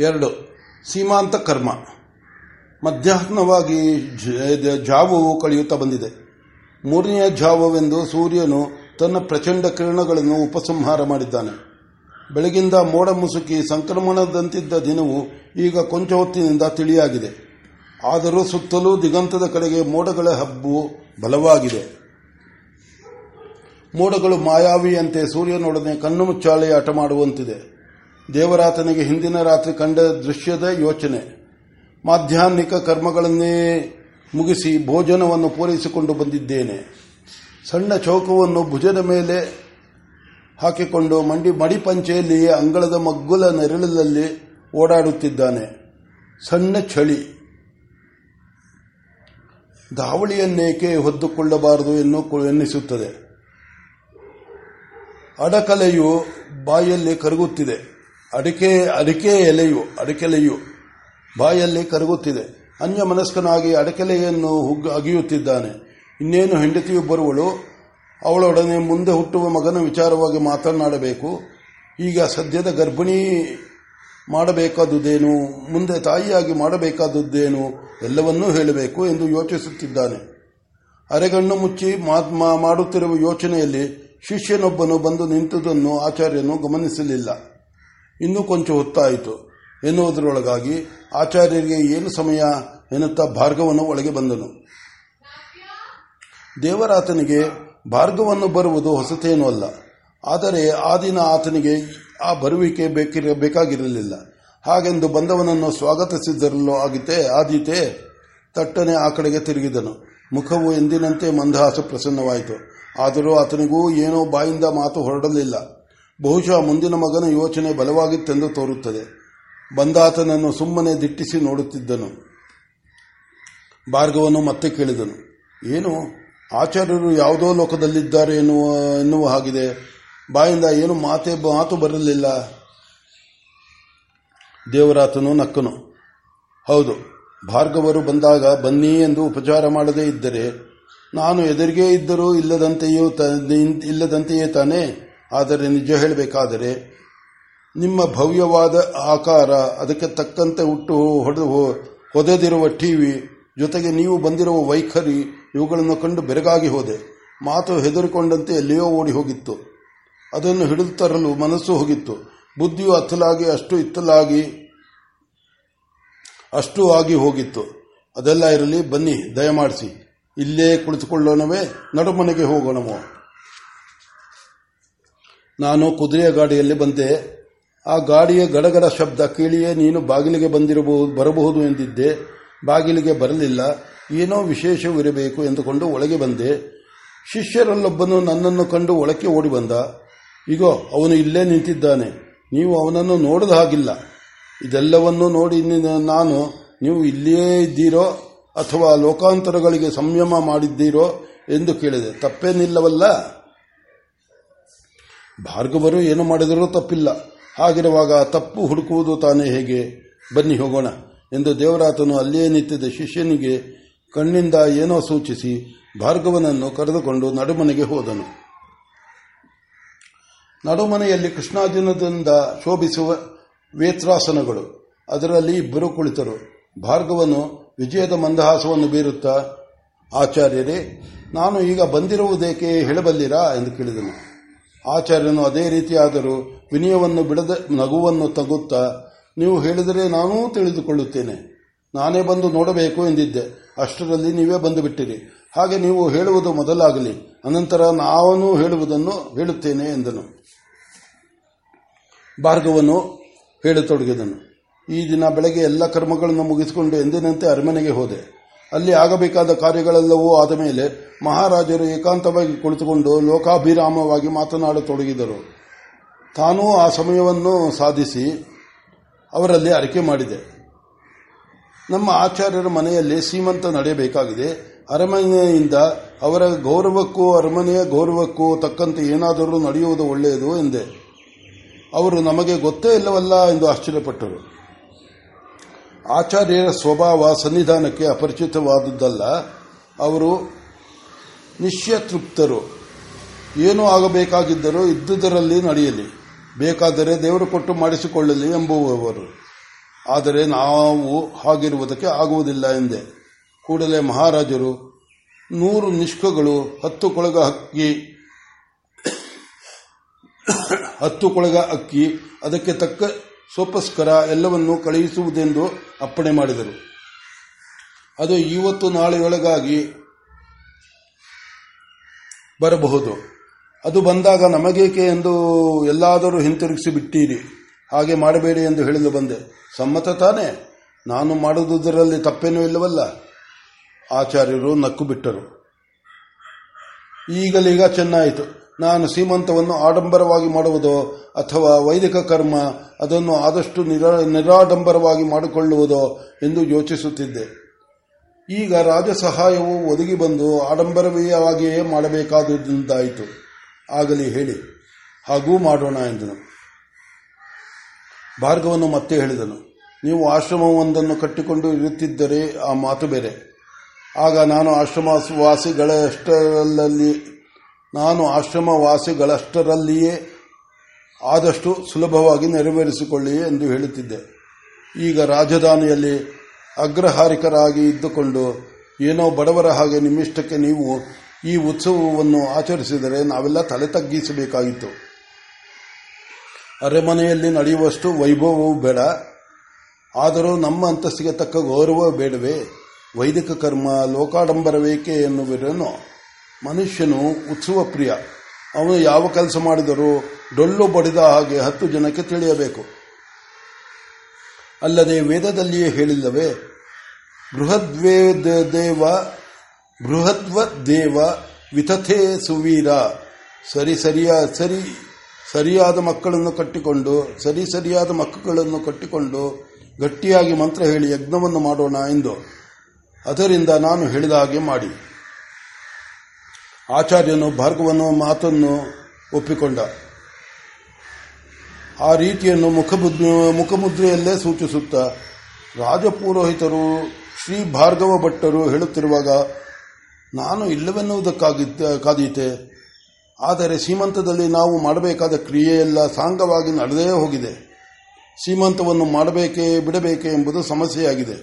ಎರಡು. ಸೀಮಾಂತ ಕರ್ಮ. ಮಧ್ಯಾಹ್ನವಾಗಿ ಜಾವವು ಕಳೆಯುತ್ತಾ ಬಂದಿದೆ. ಮೂರನೆಯ ಜಾವವೆಂದು ಸೂರ್ಯನು ತನ್ನ ಪ್ರಚಂಡ ಕಿರಣಗಳನ್ನು ಉಪಸಂಹಾರ ಮಾಡಿದ್ದಾನೆ. ಬೆಳಗಿಂದ ಮೋಡ ಮುಸುಕಿ ಸಂಕ್ರಮಣದಂತಿದ್ದ ದಿನವು ಈಗ ಕೊಂಚ ಹೊತ್ತಿನಿಂದ ತಿಳಿಯಾಗಿದೆ. ಆದರೂ ಸುತ್ತಲೂ ದಿಗಂತದ ಕಡೆಗೆ ಮೋಡಗಳ ಹಬ್ಬು ಬಲವಾಗಿದೆ. ಮೋಡಗಳು ಮಾಯಾವಿಯಂತೆ ಸೂರ್ಯನೊಡನೆ ಕಣ್ಣು ಮುಚ್ಚಾಳೆ ಆಟ ಮಾಡುವಂತಿದೆ. ದೇವರಾತನಿಗೆ ಹಿಂದಿನ ರಾತ್ರಿ ಕಂಡ ದೃಶ್ಯದ ಯೋಚನೆ. ಮಾಧ್ಯಾಹ್ನಿಕ ಕರ್ಮಗಳನ್ನೇ ಮುಗಿಸಿ ಭೋಜನವನ್ನು ಪೂರೈಸಿಕೊಂಡು ಬಂದಿದ್ದೇನೆ. ಸಣ್ಣ ಚೌಕವನ್ನು ಭುಜದ ಮೇಲೆ ಹಾಕಿಕೊಂಡು ಮಂಡಿ ಮಡಿಪಂಚೆಯಲ್ಲಿ ಅಂಗಳದ ಮಗ್ಗುಲ ನೆರಳಲ್ಲಿ ಓಡಾಡುತ್ತಿದ್ದಾನೆ. ಸಣ್ಣ ಚಳಿ. ದಾವಳಿಯನ್ನೇಕೆ ಹೊದ್ದುಕೊಳ್ಳಬಾರದು ಎನ್ನು ಎನ್ನಿಸುತ್ತದೆ. ಅಡಕಲೆಯು ಬಾಯಲ್ಲಿ ಕರಗುತ್ತಿದೆ. ಅಡಿಕೆ ಅಡಿಕೆ ಎಲೆಯು ಅಡಿಕೆಲೆಯು ಬಾಯಲ್ಲಿ ಕರಗುತ್ತಿದೆ. ಅನ್ಯ ಮನಸ್ಕನಾಗಿ ಅಡಕೆಲೆಯನ್ನು ಅಗಿಯುತ್ತಿದ್ದಾನೆ. ಇನ್ನೇನು ಹೆಂಡತಿಯು ಬರುವಳು ಅವಳೊಡನೆ ಮುಂದೆ ಹುಟ್ಟುವ ಮಗನ ವಿಚಾರವಾಗಿ ಮಾತನಾಡಬೇಕು. ಈಗ ಸದ್ಯದ ಗರ್ಭಿಣಿ ಮಾಡಬೇಕಾದುದೇನು ಮುಂದೆ ತಾಯಿಯಾಗಿ ಮಾಡಬೇಕಾದುದೇನು ಎಲ್ಲವನ್ನೂ ಹೇಳಬೇಕು ಎಂದು ಯೋಚಿಸುತ್ತಿದ್ದಾನೆ. ಅರೆಗಣ್ಣು ಮುಚ್ಚಿ ಮಾಡುತ್ತಿರುವ ಯೋಚನೆಯಲ್ಲಿ ಶಿಷ್ಯನೊಬ್ಬನು ಬಂದು ನಿಂತುದನ್ನು ಆಚಾರ್ಯನು ಗಮನಿಸಲಿಲ್ಲ. ಇನ್ನೂ ಕೊಂಚ ಹೊತ್ತಾಯಿತು. ಎನ್ನುವುದರೊಳಗಾಗಿ ಆಚಾರ್ಯರಿಗೆ ಏನು ಸಮಯ ಎನ್ನುತ್ತಾ ಭಾರ್ಗವನ್ನು ಒಳಗೆ ಬಂದನು. ದೇವರಾತನಿಗೆ ಭಾರ್ಗವನ್ನು ಬರುವುದು ಹೊಸತೇನೂ ಅಲ್ಲ. ಆದರೆ ಆ ದಿನ ಆತನಿಗೆ ಆ ಬರುವಿಕೆ ಬೇಕಾಗಿರಲಿಲ್ಲ. ಹಾಗೆಂದು ಬಂದವನನ್ನು ಸ್ವಾಗತಿಸಿದರಲ್ಲೋ ಆಗಿತೆ ಆದೀತೆ, ತಟ್ಟನೆ ಆ ಕಡೆಗೆ ತಿರುಗಿದನು. ಮುಖವು ಎಂದಿನಂತೆ ಮಂದಹಾಸ ಪ್ರಸನ್ನವಾಯಿತು. ಆದರೂ ಆತನಿಗೂ ಏನೋ ಬಾಯಿಂದ ಮಾತು ಹೊರಡಲಿಲ್ಲ. ಬಹುಶಃ ಮುಂದಿನ ಮಗನ ಯೋಚನೆ ಬಲವಾಗಿತ್ತೆಂದು ತೋರುತ್ತದೆ. ಬಂದಾತನನ್ನು ಸುಮ್ಮನೆ ದಿಟ್ಟಿಸಿ ನೋಡುತ್ತಿದ್ದನು. ಭಾರ್ಗವನು ಮತ್ತೆ ಕೇಳಿದನು, ಏನು, ಆಚಾರ್ಯರು ಯಾವುದೋ ಲೋಕದಲ್ಲಿದ್ದಾರೆ ಎನ್ನುವ ಎನ್ನುವ ಹಾಗಿದೆ. ಬಾಯಿಂದ ಏನು ಮಾತೆ, ಮಾತು ಬರಲಿಲ್ಲ? ದೇವರಾತನು ನಕ್ಕನು, ಹೌದು, ಭಾರ್ಗವರು ಬಂದಾಗ ಬನ್ನಿ ಎಂದು ಉಪಚಾರ ಮಾಡದೇ ಇದ್ದರೆ ನಾನು ಎದುರಿಗೆ ಇದ್ದರೂ ಇಲ್ಲದಂತೆಯೂ ಇಲ್ಲದಂತೆಯೇ ತಾನೇ? ಆದರೆ ನಿಜ ಹೇಳಬೇಕಾದರೆ, ನಿಮ್ಮ ಭವ್ಯವಾದ ಆಕಾರ, ಅದಕ್ಕೆ ತಕ್ಕಂತೆ ಹುಟ್ಟು ಹೊದೆದಿರುವ ಟಿವಿ, ಜೊತೆಗೆ ನೀವು ಬಂದಿರುವ ವೈಖರಿ, ಇವುಗಳನ್ನು ಕಂಡು ಬೆರಗಾಗಿ ಹೋದೆ. ಮಾತು ಹೆದರಿಕೊಂಡಂತೆ ಎಲ್ಲಿಯೋ ಓಡಿ ಹೋಗಿತ್ತು. ಅದನ್ನು ಹಿಡಿದು ತರಲು ಮನಸ್ಸು ಹೋಗಿತ್ತು. ಬುದ್ಧಿಯು ಅತ್ತಲಾಗಿ, ಅಷ್ಟು ಇತ್ತಲಾಗಿ, ಅಷ್ಟು ಆಗಿ ಹೋಗಿತ್ತು. ಅದೆಲ್ಲ ಇರಲಿ, ಬನ್ನಿ, ದಯಮಾಡಿಸಿ. ಇಲ್ಲೇ ಕುಳಿತುಕೊಳ್ಳೋಣವೇ ನಡುಮನೆಗೆ ಹೋಗೋಣವೋ. ನಾನು ಕುದುರೆಯ ಗಾಡಿಯಲ್ಲಿ ಬಂದೆ. ಆ ಗಾಡಿಯ ಗಡಗಡ ಶಬ್ದ ಕೇಳಿಯೇ ನೀನು ಬಾಗಿಲಿಗೆ ಬಂದಿರಬಹುದು, ಬರಬಹುದು ಎಂದಿದ್ದೆ. ಬಾಗಿಲಿಗೆ ಬರಲಿಲ್ಲ. ಏನೋ ವಿಶೇಷವಿರಬೇಕು ಎಂದುಕೊಂಡು ಒಳಗೆ ಬಂದೆ. ಶಿಷ್ಯರಲ್ಲೊಬ್ಬನು ನನ್ನನ್ನು ಕಂಡು ಒಳಕ್ಕೆ ಓಡಿ ಬಂದ. ಇಗೋ, ಅವನು ಇಲ್ಲೇ ನಿಂತಿದ್ದಾನೆ. ನೀವು ಅವನನ್ನು ನೋಡದ ಹಾಗಿಲ್ಲ. ಇದೆಲ್ಲವನ್ನೂ ನೋಡಿ ನಾನು, ನೀವು ಇಲ್ಲಿಯೇ ಇದ್ದೀರೋ ಅಥವಾ ಲೋಕಾಂತರಗಳಿಗೆ ಸಂಯಮ ಮಾಡಿದ್ದೀರೋ ಎಂದು ಕೇಳಿದೆ. ತಪ್ಪೇನಿಲ್ಲವಲ್ಲ? ಭಾರ್ಗವರು ಏನು ಮಾಡಿದರೂ ತಪ್ಪಿಲ್ಲ. ಹಾಗಿರುವಾಗ ತಪ್ಪು ಹುಡುಕುವುದು ತಾನೇ ಹೇಗೆ? ಬನ್ನಿ ಹೋಗೋಣ. ಎಂದು ದೇವರಾತನು ಅಲ್ಲಿಯೇ ನಿಂತಿದ್ದ ಶಿಷ್ಯನಿಗೆ ಕಣ್ಣಿಂದ ಏನೋ ಸೂಚಿಸಿ ಭಾರ್ಗವನನ್ನು ಕರೆದುಕೊಂಡು ನಡುಮನೆಗೆ ಹೋದನು. ನಡುಮನೆಯಲ್ಲಿ ಕೃಷ್ಣಾರ್ಜುನದಿಂದ ಶೋಭಿಸುವ ವೇತ್ರಾಸನಗಳು. ಅದರಲ್ಲಿ ಇಬ್ಬರು ಕುಳಿತರು. ಭಾರ್ಗವನು ವಿಜಯದ ಮಂದಹಾಸವನ್ನು ಬೀರುತ್ತಾ, ಆಚಾರ್ಯರೇ, ನಾನು ಈಗ ಬಂದಿರುವುದೇಕೆ ಹೇಳಬಲ್ಲಿರಾ? ಎಂದು ಕೇಳಿದನು. ಆಚಾರ್ಯನು ಅದೇ ರೀತಿಯಾದರೂ ವಿನಯವನ್ನು ಬಿಡದ ನಗುವನ್ನು ತಗುತ್ತಾ ನೀವು ಹೇಳಿದರೆ ನಾನೂ ತಿಳಿದುಕೊಳ್ಳುತ್ತೇನೆ. ನಾನೇ ಬಂದು ನೋಡಬೇಕು ಎಂದಿದ್ದೆ. ಅಷ್ಟರಲ್ಲಿ ನೀವೇ ಬಂದು ಬಿಟ್ಟಿರಿ ಹಾಗೆ ನೀವು ಹೇಳುವುದು ಮೊದಲಾಗಲಿ. ಅನಂತರ ನಾವನು ಹೇಳುವುದನ್ನು ಹೇಳುತ್ತೇನೆ ಎಂದನು. ಭಾರ್ಗವನ್ನು ಹೇಳತೊಡಗಿದನು. ಈ ದಿನ ಬೆಳಗ್ಗೆ ಎಲ್ಲ ಕರ್ಮಗಳನ್ನು ಮುಗಿಸಿಕೊಂಡು ಎಂದಿನಂತೆ ಅರಮನೆಗೆ ಹೋದೆ. ಅಲ್ಲಿ ಆಗಬೇಕಾದ ಕಾರ್ಯಗಳೆಲ್ಲವೂ ಆದ ಮೇಲೆ ಮಹಾರಾಜರು ಏಕಾಂತವಾಗಿ ಕುಳಿತುಕೊಂಡು ಲೋಕಾಭಿರಾಮವಾಗಿ ಮಾತನಾಡತೊಡಗಿದರು. ತಾನೂ ಆ ಸಮಯವನ್ನು ಸಾಧಿಸಿ ಅವರಲ್ಲಿ ಅರಿಕೆ ಮಾಡಿದೆ. ನಮ್ಮ ಆಚಾರ್ಯರ ಮನೆಯಲ್ಲಿ ಸೀಮಂತ ನಡೆಯಬೇಕಾಗಿದೆ. ಅರಮನೆಯಿಂದ ಅವರ ಗೌರವಕ್ಕೂ, ಅರಮನೆಯ ಗೌರವಕ್ಕೂ ತಕ್ಕಂತೆ ಏನಾದರೂ ನಡೆಯುವುದು ಒಳ್ಳೆಯದು ಎಂದೆ. ಅವರು ನಮಗೆ ಗೊತ್ತೇ ಇಲ್ಲವಲ್ಲ ಎಂದು ಆಶ್ಚರ್ಯಪಟ್ಟರು. ಆಚಾರ್ಯರ ಸ್ವಭಾವ ಸನ್ನಿಧಾನಕ್ಕೆ ಅಪರಿಚಿತವಾದದ್ದಲ್ಲ, ಅವರು ನಿಶ್ಯತೃಪ್ತರು. ಏನೂ ಆಗಬೇಕಾಗಿದ್ದರೂ ಇದ್ದುದರಲ್ಲಿ ನಡೆಯಲಿ. ಬೇಕಾದರೆ ದೇವರು ಕೊಟ್ಟು ಮಾಡಿಸಿಕೊಳ್ಳಲಿ ಎಂಬುವವರು. ಆದರೆ ನಾವು ಹಾಗಿರುವುದಕ್ಕೆ ಆಗುವುದಿಲ್ಲ ಎಂದೆ. ಕೂಡಲೇ ಮಹಾರಾಜರು ನೂರು ನಿಷ್ಕಗಳು ಹತ್ತು ಕೊಳಗ ಅಕ್ಕಿ, ಹತ್ತು ಕೊಳಗ ಅಕ್ಕಿ, ಅದಕ್ಕೆ ತಕ್ಕ ಸೋಪಸ್ಕರ ಎಲ್ಲವನ್ನು ಕಳುಹಿಸುವುದೆಂದು ಅಪ್ಪಣೆ ಮಾಡಿದರು. ಅದು ಇವತ್ತು ನಾಳೆಯೊಳಗಾಗಿ ಬರಬಹುದು. ಅದು ಬಂದಾಗ ನಮಗೇಕೆ ಎಂದು ಎಲ್ಲಾದರೂ ಹಿಂತಿರುಗಿಸಿ ಬಿಟ್ಟೀರಿ. ಹಾಗೆ ಮಾಡಬೇಡಿ ಎಂದು ಹೇಳಲು ಬಂದೆ. ಸಮ್ಮತ ತಾನೇ? ನಾನು ಮಾಡುವುದರಲ್ಲಿ ತಪ್ಪೇನೂ ಇಲ್ಲವಲ್ಲ? ಆಚಾರ್ಯರು ನಕ್ಕು ಬಿಟ್ಟರು. ಈಗಲೀಗ ಚೆನ್ನಾಯಿತು. ನಾನು ಸೀಮಂತವನ್ನು ಆಡಂಬರವಾಗಿ ಮಾಡುವುದೋ ಅಥವಾ ವೈದಿಕ ಕರ್ಮ ಅದನ್ನು ಆದಷ್ಟು ನಿರಾಡಂಬರವಾಗಿ ಮಾಡಿಕೊಳ್ಳುವುದೋ ಎಂದು ಯೋಚಿಸುತ್ತಿದ್ದೆ. ಈಗ ರಾಜ ಸಹಾಯವು ಒದಗಿ ಬಂದು ಆಡಂಬರವೀಯವಾಗಿಯೇ ಮಾಡಬೇಕಾದುದಾಯಿತು ಆಗಲಿ ಹೇಳಿ. ಹಾಗೂ ಮಾಡೋಣ ಎಂದನು. ಭಾರ್ಗವನ್ನು ಮತ್ತೆ ಹೇಳಿದನು, ನೀವು ಆಶ್ರಮವೊಂದನ್ನು ಕಟ್ಟಿಕೊಂಡು ಇರುತ್ತಿದ್ದರೆ ಆ ಮಾತು ಬೇರೆ. ಆಗ ನಾನು ಆಶ್ರಮವಾಸಿಗಳಷ್ಟರಲ್ಲಿ ನಾನು ಆಶ್ರಮವಾಸಿಗಳಷ್ಟರಲ್ಲಿಯೇ ಆದಷ್ಟು ಸುಲಭವಾಗಿ ನೆರವೇರಿಸಿಕೊಳ್ಳಿ ಎಂದು ಹೇಳುತ್ತಿದ್ದೆ. ಈಗ ರಾಜಧಾನಿಯಲ್ಲಿ ಅಗ್ರಹಾರಿಕರಾಗಿ ಇದ್ದುಕೊಂಡು ಏನೋ ಬಡವರ ಹಾಗೆ ನಿಮ್ಮಿಷ್ಟಕ್ಕೆ ನೀವು ಈ ಉತ್ಸವವನ್ನು ಆಚರಿಸಿದರೆ ನಾವೆಲ್ಲ ತಲೆ ತಗ್ಗಿಸಬೇಕಾಗಿತ್ತು. ಅರೆಮನೆಯಲ್ಲಿ ನಡೆಯುವಷ್ಟು ವೈಭವವೂ ಬೇಡ. ಆದರೂ ನಮ್ಮ ಅಂತಸ್ತಿಗೆ ತಕ್ಕ ಗೌರವ ಬೇಡವೇ. ವೈದಿಕ ಕರ್ಮ, ಲೋಕಾಡಂಬರವೇಕೆ ಎನ್ನುವಿರೇನೋ ಮನುಷ್ಯನು ಉತ್ಸವ ಪ್ರಿಯ. ಅವನು ಯಾವ ಕೆಲಸ ಮಾಡಿದರೂ ಡೊಳ್ಳು ಬಡಿದ ಹಾಗೆ ಹತ್ತು ಜನಕ್ಕೆ ತಿಳಿಯಬೇಕು. ಅಲ್ಲದೆ ವೇದದಲ್ಲಿಯೇ ಹೇಳಿಲ್ಲವೇ ಬೃಹದ್ವೇದ ದೇವ ಬೃಹದ್ವ ದೇವ ವಿತಥೇ ಸುವೀರ. ಸರಿ ಸರಿಯ, ಸರಿ, ಸರಿಯಾದ ಮಕ್ಕಳನ್ನು ಕಟ್ಟಿಕೊಂಡು, ಸರಿ ಸರಿಯಾದ ಮಕ್ಕಳನ್ನು ಕಟ್ಟಿಕೊಂಡು ಗಟ್ಟಿಯಾಗಿ ಮಂತ್ರ ಹೇಳಿ ಯಜ್ಞವನ್ನು ಮಾಡೋಣ ಎಂದು. ಅದರಿಂದ ನಾನು ಹೇಳಿದ ಹಾಗೆ ಮಾಡಿ. ಆಚಾರ್ಯನು ಭಾರ್ಗವನ ಮಾತನ್ನು ಒಪ್ಪಿಕೊಂಡ. ಆ ರೀತಿಯನ್ನು ಮುಖಮುದ್ರೆಯಲ್ಲೇ ಸೂಚಿಸುತ್ತ ರಾಜಪುರೋಹಿತರು ಶ್ರೀ ಭಾರ್ಗವ ಭಟ್ಟರು ಹೇಳುತ್ತಿರುವಾಗ, ನಾನು ಇಲ್ಲವೆನ್ನುವುದಕ್ಕಾಗಿದ್ದ, ಕಾದೀತೆ. ಆದರೆ ಸೀಮಂತದಲ್ಲಿ ನಾವು ಮಾಡಬೇಕಾದ ಕ್ರಿಯೆಯೆಲ್ಲ ಸಾಂಗವಾಗಿ ನಡೆದೇ ಹೋಗಿದೆ. ಸೀಮಂತವನ್ನು ಮಾಡಬೇಕೇ, ಬಿಡಬೇಕೆ ಎಂಬುದು ಸಮಸ್ಯೆಯಾಗಿದೆ.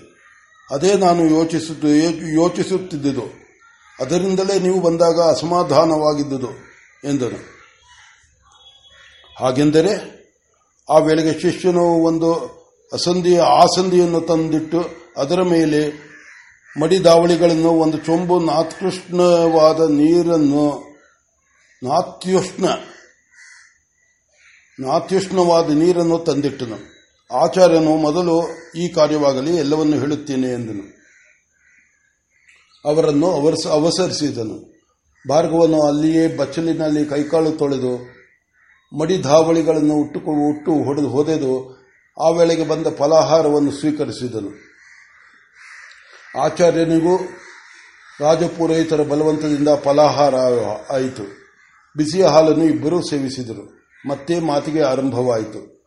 ಅದೇ ನಾನು ಯೋಚಿಸುತ್ತಿದ್ದುದು. ಅದರಿಂದಲೇ ನೀವು ಬಂದಾಗ ಅಸಮಾಧಾನವಾಗಿದ್ದುದು, ಎಂದನು. ಹಾಗೆಂದರೆ ಆ ವೇಳೆಗೆ ಶಿಷ್ಯನು ಒಂದು ಅಸಂಧಿಯ ಆಸಂದಿಯನ್ನು ತಂದಿಟ್ಟು ಅದರ ಮೇಲೆ ಮಡಿದಾವಳಿಗಳನ್ನು, ಒಂದು ಚೊಂಬು ನಾತ್ಕೃಷ್ಣವಾದ ನೀರನ್ನು, ನಾತ್ಯುಷ್ಣ, ನಾತ್ಯುಷ್ಣವಾದ ನೀರನ್ನು ತಂದಿಟ್ಟನು. ಆಚಾರ್ಯನು, ಮೊದಲು ಈ ಕಾರ್ಯವಾಗಲಿ, ಎಲ್ಲವನ್ನು ಹೇಳುತ್ತೇನೆ, ಎಂದನು. ಅವರನ್ನು ಅವಸರಿಸಿದನು. ಭಾರ್ಗವನು ಅಲ್ಲಿಯೇ ಬಚ್ಚಲಿನಲ್ಲಿ ಕೈಕಾಲು ತೊಳೆದು ಮಡಿಧಾವಳಿಗಳನ್ನು ಉಟ್ಟು ಉಟ್ಟು ಹೊಡೆದು ಹೊದೆದು ಆ ವೇಳೆಗೆ ಬಂದ ಫಲಾಹಾರವನ್ನು ಸ್ವೀಕರಿಸಿದನು. ಆಚಾರ್ಯನಿಗೂ ರಾಜಪುರೋಹಿತರ ಬಲವಂತದಿಂದ ಫಲಾಹಾರ ಆಯಿತು. ಬಿಸಿಯ ಹಾಲನ್ನು ಇಬ್ಬರೂ ಸೇವಿಸಿದರು. ಮತ್ತೆ ಮಾತಿಗೆ ಆರಂಭವಾಯಿತು.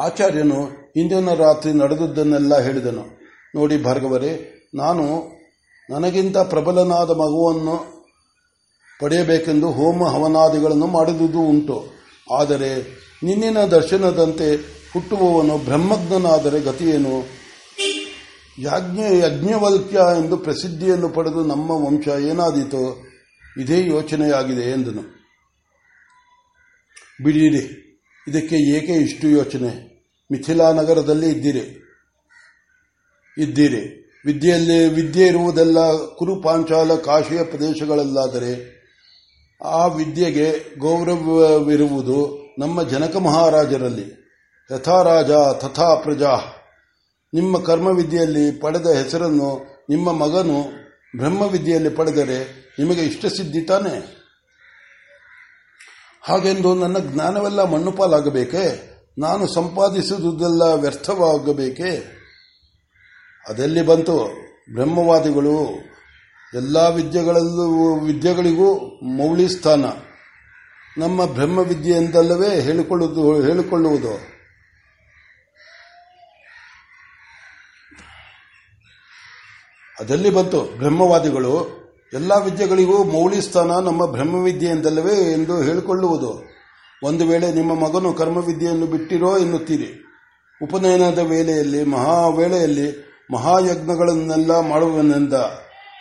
ಆಚಾರ್ಯನು ಹಿಂದಿನ ರಾತ್ರಿ ನಡೆದದ್ದನ್ನೆಲ್ಲ ಹೇಳಿದನು. ನೋಡಿ ಭಾರ್ಗವರೇ ನಾನು ನನಗಿಂತ ಪ್ರಬಲನಾದ ಮಗುವನ್ನು ಪಡೆಯಬೇಕೆಂದು ಹೋಮ ಹವನಾದಿಗಳನ್ನು ಮಾಡಿದುದು ಉಂಟು. ಆದರೆ ನಿನ್ನಿನ ದರ್ಶನದಂತೆ ಹುಟ್ಟುವವನು ಬ್ರಹ್ಮಜ್ಞನಾದರೆ ಗತಿಯೇನು? ಯಾಜ್ಞ ಯಜ್ಞವಲ್ಕ್ಯ ಎಂದು ಪ್ರಸಿದ್ಧಿಯನ್ನು ಪಡೆದು ನಮ್ಮ ವಂಶ ಏನಾದೀತು ಇದೇ ಯೋಚನೆಯಾಗಿದೆ ಎಂದನು. ಬಿಡಿಯಿರಿ, ಇದಕ್ಕೆ ಏಕೆ ಇಷ್ಟು ಯೋಚನೆ? ಮಿಥಿಲಾ ನಗರದಲ್ಲಿ ಇದ್ದೀರಿ. ಇದ್ದೀರಿ. ವಿದ್ಯೆಯಲ್ಲಿ ವಿದ್ಯೆ ಇರುವುದೆಲ್ಲ ಕುರು ಪಾಂಚಾಲ ಕಾಶಿಯ ಪ್ರದೇಶಗಳಲ್ಲಾದರೆ ಆ ವಿದ್ಯೆಗೆ ಗೌರವವಿರುವುದು ನಮ್ಮ ಜನಕ ಮಹಾರಾಜರಲ್ಲಿ. ಯಥಾ ರಾಜ, ತಥಾ ಪ್ರಜಾ. ನಿಮ್ಮ ಕರ್ಮವಿದ್ಯೆಯಲ್ಲಿ ಪಡೆದ ಹೆಸರನ್ನು, ನಿಮ್ಮ ಮಗನು ಬ್ರಹ್ಮವಿದ್ಯೆಯಲ್ಲಿ ಪಡೆದರೆ ನಿಮಗೆ ಇಷ್ಟ ಸಿದ್ಧಿ ತಾನೆ? ಹಾಗೆಂದು ನನ್ನ ಜ್ಞಾನವೆಲ್ಲ ಮಣ್ಣುಪಾಲಾಗಬೇಕೆ ನಾನು ಸಂಪಾದಿಸುವುದೆಲ್ಲ ವ್ಯರ್ಥವಾಗಬೇಕೆ? ಅದೆಲ್ಲಿ ಬಂತು? ಬ್ರಹ್ಮವಾದಿಗಳು ಎಲ್ಲ ವಿದ್ಯೆಗಳಲ್ಲೂ, ವಿದ್ಯೆಗಳಿಗೂ ಮೌಳಿ ಸ್ಥಾನ. ನಮ್ಮ ಬ್ರಹ್ಮ ವಿದ್ಯೆಯಿಂದಲ್ಲವೇ ಹೇಳಿಕೊಳ್ಳುವುದು ಹೇಳಿಕೊಳ್ಳುವುದು? ಅದೆಲ್ಲಿ ಬಂತು? ಬ್ರಹ್ಮವಾದಿಗಳು ಎಲ್ಲ ವಿದ್ಯೆಗಳಿಗೂ ಮೌಳಿ ಸ್ಥಾನ ನಮ್ಮ ಬ್ರಹ್ಮವಿದ್ಯೆಯಿಂದಲ್ಲವೇ ಎಂದು ಹೇಳಿಕೊಳ್ಳುವುದು? ಒಂದು ವೇಳೆ ನಿಮ್ಮ ಮಗನು ಕರ್ಮವಿದ್ಯೆಯನ್ನು ಬಿಟ್ಟಿರೋ ಎನ್ನುತ್ತೀರಿ. ಉಪನಯನದ ವೇಳೆಯಲ್ಲಿ, ಮಹಾವೇಳೆಯಲ್ಲಿ ಮಹಾಯಜ್ಞಗಳನ್ನೆಲ್ಲ ಮಾಡುವನೆಂದ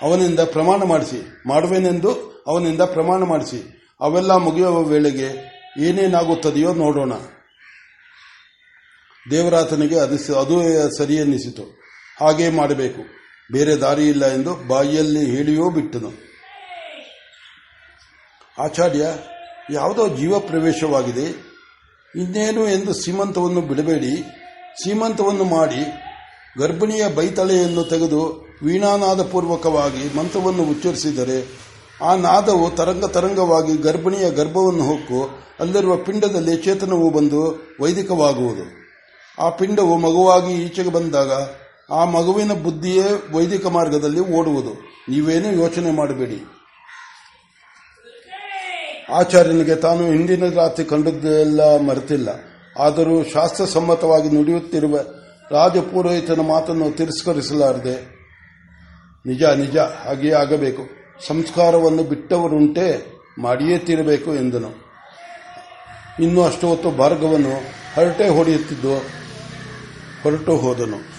ಅವನಿಂದ ಪ್ರಮಾಣ ಮಾಡಿಸಿ, ಮಾಡುವೆನೆಂದು ಅವನಿಂದ ಪ್ರಮಾಣ ಮಾಡಿಸಿ, ಅವೆಲ್ಲ ಮುಗಿಯುವ ವೇಳೆಗೆ ಏನೇನಾಗುತ್ತದೆಯೋ ನೋಡೋಣ. ದೇವರಾತನಿಗೆ ಅದು ಅದು ಸರಿ ಎನ್ನಿಸಿತು. ಹಾಗೇ ಮಾಡಬೇಕು. ಬೇರೆ ದಾರಿ ಇಲ್ಲ ಎಂದು ಬಾಯಿಯಲ್ಲಿ ಹೇಳಿಯೋ ಬಿಟ್ಟನು. ಆಚಾರ್ಯ, ಯಾವುದೋ ಜೀವ ಪ್ರವೇಶವಾಗಿದೆ. ಇನ್ನೇನು ಎಂದು ಸೀಮಂತವನ್ನು ಬಿಡಬೇಡಿ. ಸೀಮಂತವನ್ನು ಮಾಡಿ ಗರ್ಭಿಣಿಯ ಬೈತಳೆಯನ್ನು ತೆಗೆದು ವೀಣಾನಾದ ಪೂರ್ವಕವಾಗಿ ಮಂತ್ರವನ್ನು ಉಚ್ಚರಿಸಿದರೆ ಆ ನಾದವು ತರಂಗ ತರಂಗವಾಗಿ ಗರ್ಭಿಣಿಯ ಗರ್ಭವನ್ನು ಹೊಕ್ಕು ಅಲ್ಲಿರುವ ಪಿಂಡದಲ್ಲಿ ಚೇತನವು ಬಂದು ವೈದಿಕವಾಗುವುದು. ಆ ಪಿಂಡವು ಮಗುವಾಗಿ ಈಚೆಗೆ ಬಂದಾಗ ಆ ಮಗುವಿನ ಬುದ್ಧಿಯೇ ವೈದಿಕ ಮಾರ್ಗದಲ್ಲಿ ಓಡುವುದು. ನೀವೇನು ಯೋಚನೆ ಮಾಡಬೇಡಿ. ಆಚಾರ್ಯನಿಗೆ ತಾನು ಹಿಂದಿನ ರಾತ್ರಿ ಕಂಡದ್ದೆಲ್ಲ ಮರೆತಿಲ್ಲ. ಆದರೂ ಶಾಸ್ತ್ರಸಮ್ಮತವಾಗಿ ನುಡಿಯುತ್ತಿರುವ ರಾಜಪುರೋಹಿತನ ಮಾತನ್ನು ತಿರಸ್ಕರಿಸಲಾರದೆ, ನಿಜ ನಿಜ, ಹಾಗೆಯೇ ಆಗಬೇಕು. ಸಂಸ್ಕಾರವನ್ನು ಬಿಟ್ಟವರುಂಟೆ ಮಾಡಿಯೇ ತೀರಬೇಕು ಎಂದನು. ಇನ್ನು ಅಷ್ಟು ಹೊತ್ತು ಭಾರ್ಗವನ್ನು ಹರಟೆ ಹೊಡೆಯುತ್ತಿದ್ದು ಹೊರಟು ಹೋದನು.